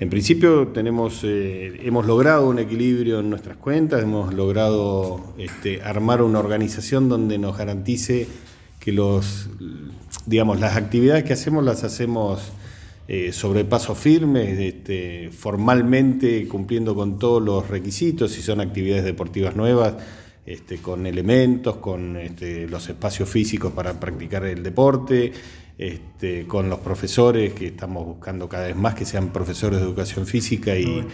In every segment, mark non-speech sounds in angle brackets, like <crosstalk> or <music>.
En principio tenemos, eh, hemos logrado un equilibrio en nuestras cuentas, hemos logrado este, armar una organización donde nos garantice que los, digamos, las actividades que hacemos las hacemos eh, sobre paso firme, este, formalmente cumpliendo con todos los requisitos, si son actividades deportivas nuevas, este, con elementos, con este, los espacios físicos para practicar el deporte, este, con los profesores, que estamos buscando cada vez más que sean profesores de educación física y,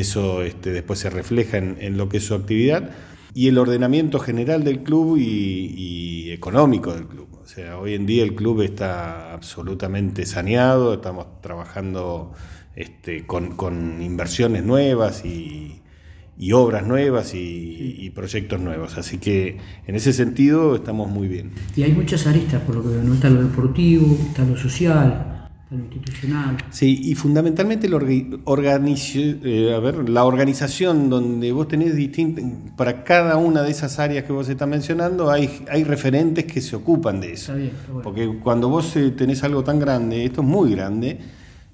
eso este, después se refleja en, lo que es su actividad, y el ordenamiento general del club y, económico del club. O sea, hoy en día el club está absolutamente saneado, estamos trabajando este, con inversiones nuevas y, y obras nuevas y, proyectos nuevos. Así que en ese sentido estamos muy bien. Y hay muchas aristas, por lo que veo, ¿no? Está lo deportivo, está lo social, está lo institucional. Sí, y fundamentalmente eh, a ver, la organización donde vos tenés distintas, para cada una de esas áreas que vos estás mencionando, hay, hay referentes que se ocupan de eso. Está bien, Porque cuando vos eh, tenés algo tan grande, esto es muy grande,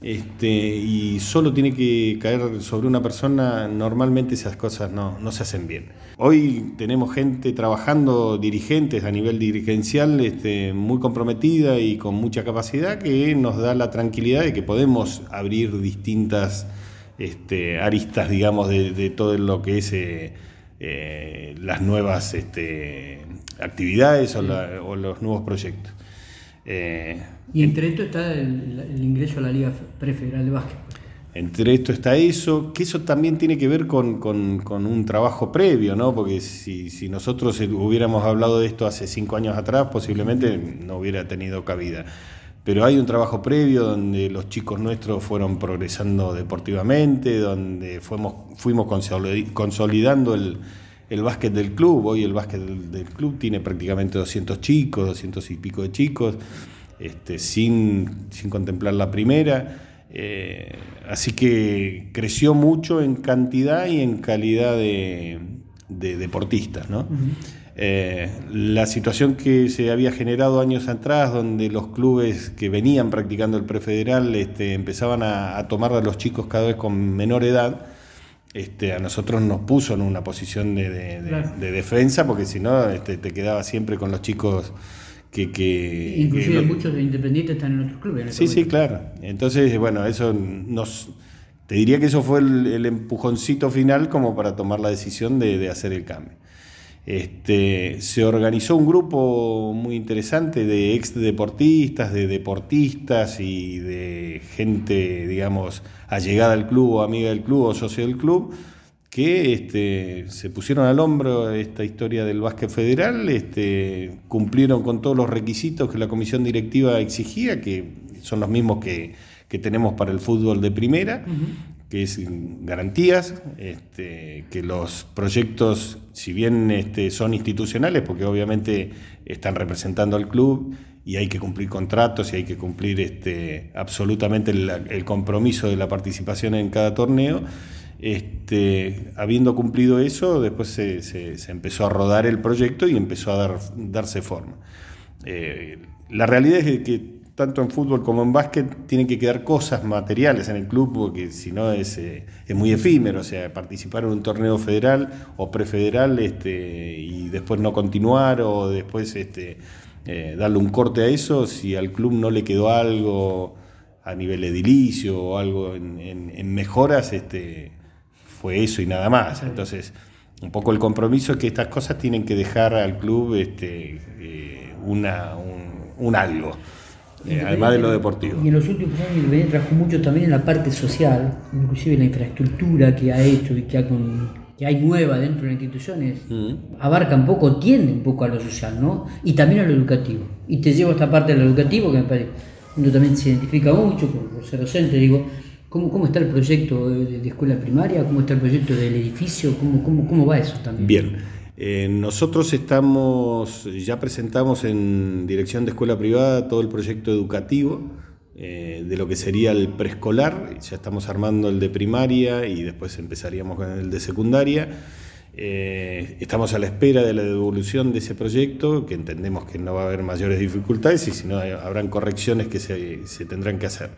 este, y solo tiene que caer sobre una persona, normalmente esas cosas no, se hacen bien. Hoy tenemos gente trabajando, dirigentes a nivel dirigencial, este, muy comprometida y con mucha capacidad, que nos da la tranquilidad de que podemos abrir distintas este, aristas, digamos, de, todo lo que es eh, eh, las nuevas actividades o los nuevos proyectos. Eh, y entre esto está el, ingreso a la Liga Prefederal de Básquet. Entre esto está eso, que eso también tiene que ver con, un trabajo previo, ¿no? Porque si, nosotros hubiéramos hablado de esto hace cinco años atrás, posiblemente no hubiera tenido cabida. Pero hay un trabajo previo donde los chicos nuestros fueron progresando deportivamente, donde fuimos, fuimos consolidando el, el básquet del club. Hoy el básquet del, club tiene prácticamente 200 chicos, 200 y pico de chicos, este, sin, contemplar la primera. Eh, así que creció mucho en cantidad y en calidad de, deportistas. Eh, la situación que se había generado años atrás, donde los clubes que venían practicando el prefederal este, empezaban a, a tomar a los chicos cada vez con menor edad, este, a nosotros nos puso en una posición de, defensa, porque si no este, te quedaba siempre con los chicos que... que Inclusive muchos de independientes están en otros clubes. sí, sí, claro. Entonces, bueno, eso nos... Te diría que eso fue el, empujoncito final como para tomar la decisión de hacer el cambio. Este, se organizó un grupo muy interesante de ex deportistas, de deportistas y de gente, digamos, allegada al club o amiga del club o socio del club, que este, se pusieron al hombro esta historia del básquet federal, este, cumplieron con todos los requisitos que la comisión directiva exigía, que son los mismos que, tenemos para el fútbol de primera que es garantías, este, que los proyectos, si bien este, son institucionales, porque obviamente están representando al club y hay que cumplir contratos y hay que cumplir este, absolutamente el, compromiso de la participación en cada torneo, este, habiendo cumplido eso, después se, empezó a rodar el proyecto y empezó a dar, darse forma. Eh, la realidad es que tanto en fútbol como en básquet, tienen que quedar cosas materiales en el club, porque si no es, eh, es muy efímero, o sea, participar en un torneo federal o prefederal este, y después no continuar o después este, eh, darle un corte a eso, si al club no le quedó algo a nivel edilicio o algo en, mejoras, este, fue eso y nada más. Entonces, un poco el compromiso es que estas cosas tienen que dejar al club este, eh, una, un algo. Eh, además de lo deportivo. Y en los últimos años Independiente trabajó mucho también en la parte social, inclusive la infraestructura que ha hecho y que, ha que hay nueva dentro de las instituciones, mm. abarca un poco, tiende un poco a lo social, ¿no? Y también a lo educativo. Y te llevo a esta parte de lo educativo que me parece, uno también se identifica mucho por, ser docente, digo, ¿cómo, ¿cómo, está el proyecto de, escuela primaria? ¿Cómo está el proyecto del edificio? ¿Cómo, cómo, cómo va eso también? Bien. Eh, nosotros estamos, ya presentamos en Dirección de Escuela Privada todo el proyecto educativo eh, de lo que sería el preescolar, ya estamos armando el de primaria y después empezaríamos con el de secundaria. Eh, estamos a la espera de la devolución de ese proyecto, que entendemos que no va a haber mayores dificultades y si no habrán correcciones que se tendrán que hacer.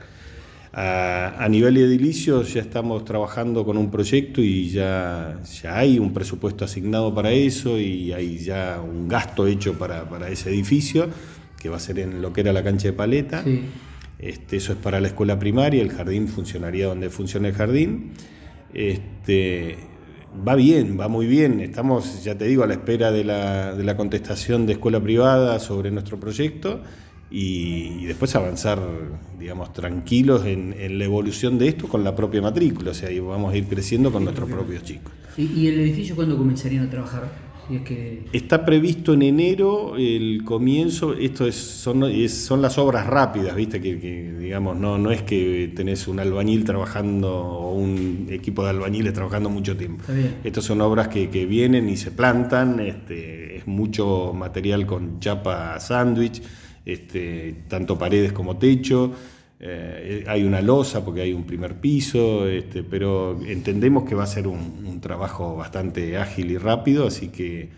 A, nivel edilicio ya estamos trabajando con un proyecto y ya, ya hay un presupuesto asignado para eso y hay ya un gasto hecho para, ese edificio, que va a ser en lo que era la cancha de paleta. Este, eso es para la escuela primaria, el jardín funcionaría donde funciona el jardín. Este, va bien, va muy bien. Estamos, ya te digo, a la espera de la, de la contestación de escuela privada sobre nuestro proyecto y, después avanzar, digamos, tranquilos en, la evolución de esto con la propia matrícula, o sea, y vamos a ir creciendo con nuestros propios chicos. ¿Y el edificio cuándo comenzarían a trabajar? que... Está previsto en enero el comienzo, esto es, son, son las obras rápidas, viste, que, digamos, no, no es que tenés un albañil trabajando o un equipo de albañiles trabajando mucho tiempo. Estas son obras que, que, vienen y se plantan, este, es mucho material con chapa sándwich este, tanto paredes como techo. Eh, hay una losa porque hay un primer piso, este, pero entendemos que va a ser un, trabajo bastante ágil y rápido, así que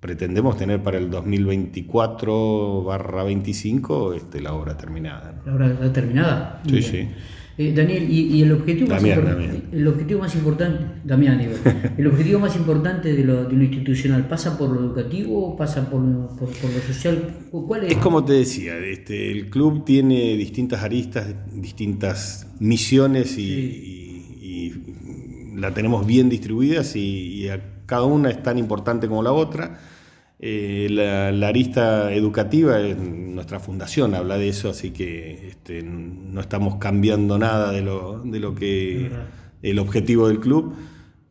pretendemos tener para el 2024 barra 25 este, la obra terminada. ¿La obra terminada? sí, sí. Eh, Daniel, y, el objetivo más importante, el objetivo más importante, Damián, <laughs> el objetivo más importante de lo, institucional, ¿pasa por lo educativo, pasa por, por, lo social? ¿Cuál es? es como te decía, este, el club tiene distintas aristas, distintas misiones y, la tenemos bien distribuidas y, y cada una es tan importante como la otra eh, la, arista educativa es nuestra fundación, habla de eso, así que este, no estamos cambiando nada de lo, de lo que el objetivo del club.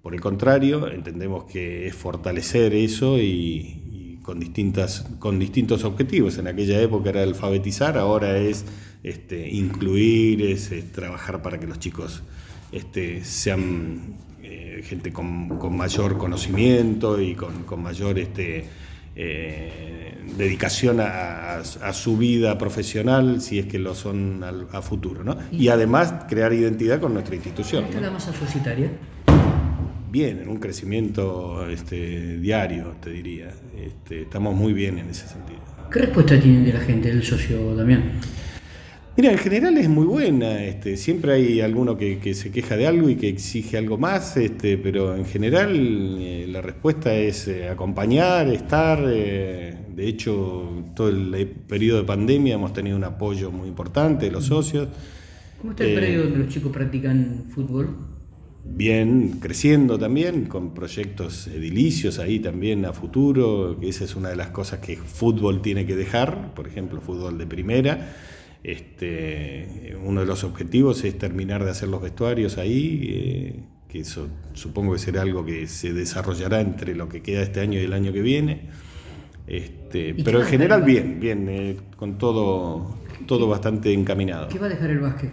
Por el contrario, entendemos que es fortalecer eso y, con, distintas, con distintos objetivos. En aquella época era alfabetizar, ahora es este, incluir, es, trabajar para que los chicos este, sean eh, gente con, mayor conocimiento y con, con mayor este, eh, dedicación a, su vida profesional, si es que lo son a futuro. ¿no? Y, además crear identidad con nuestra institución. ¿Está la masa societaria? Bien, en un crecimiento este, diario, te diría. Este, estamos muy bien en ese sentido. ¿Qué respuesta tienen de la gente, del socio Damián? Mira, en general es muy buena, este, siempre hay alguno que, se queja de algo y que exige algo más, este, pero en general eh, la respuesta es eh, acompañar, estar, eh, de hecho todo el periodo de pandemia hemos tenido un apoyo muy importante de los socios. ¿Cómo está el periodo donde los chicos practican fútbol? Bien, creciendo también, con proyectos edilicios ahí también a futuro, que esa es una de las cosas que fútbol tiene que dejar, por ejemplo, fútbol de primera este, uno de los objetivos es terminar de hacer los vestuarios ahí, eh, que eso supongo que será algo que se desarrollará entre lo que queda este año y el año que viene. Este, pero en general bien, bien, eh, con todo, todo bastante encaminado. ¿Qué va a dejar el básquet?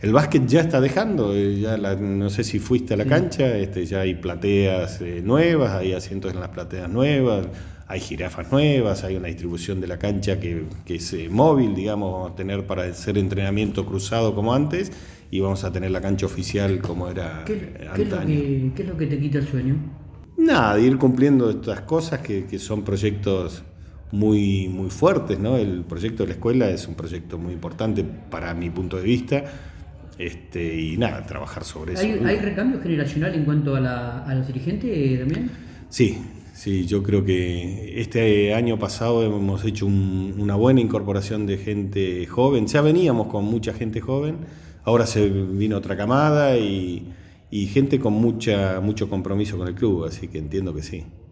El básquet ya está dejando, eh, ya no sé si fuiste a la cancha, este, ya hay plateas nuevas, hay asientos en las plateas nuevas, hay jirafas nuevas, hay una distribución de la cancha que, es eh, móvil, digamos, vamos a tener para hacer entrenamiento cruzado como antes y vamos a tener la cancha oficial como era ¿Qué, antaño. ¿qué, es lo que, te quita el sueño? Nada, ir cumpliendo estas cosas que, son proyectos muy, muy fuertes, ¿no? El proyecto de la escuela es un proyecto muy importante para mi punto de vista. Este, y nada, trabajar sobre eso. ¿Hay, recambio generacional en cuanto a, la, a los dirigentes también? Sí, Sí, yo creo que este año pasado hemos hecho una buena incorporación de gente joven. Ya veníamos con mucha gente joven, ahora se vino otra camada y, y gente con mucha, mucho compromiso con el club, así que entiendo que sí.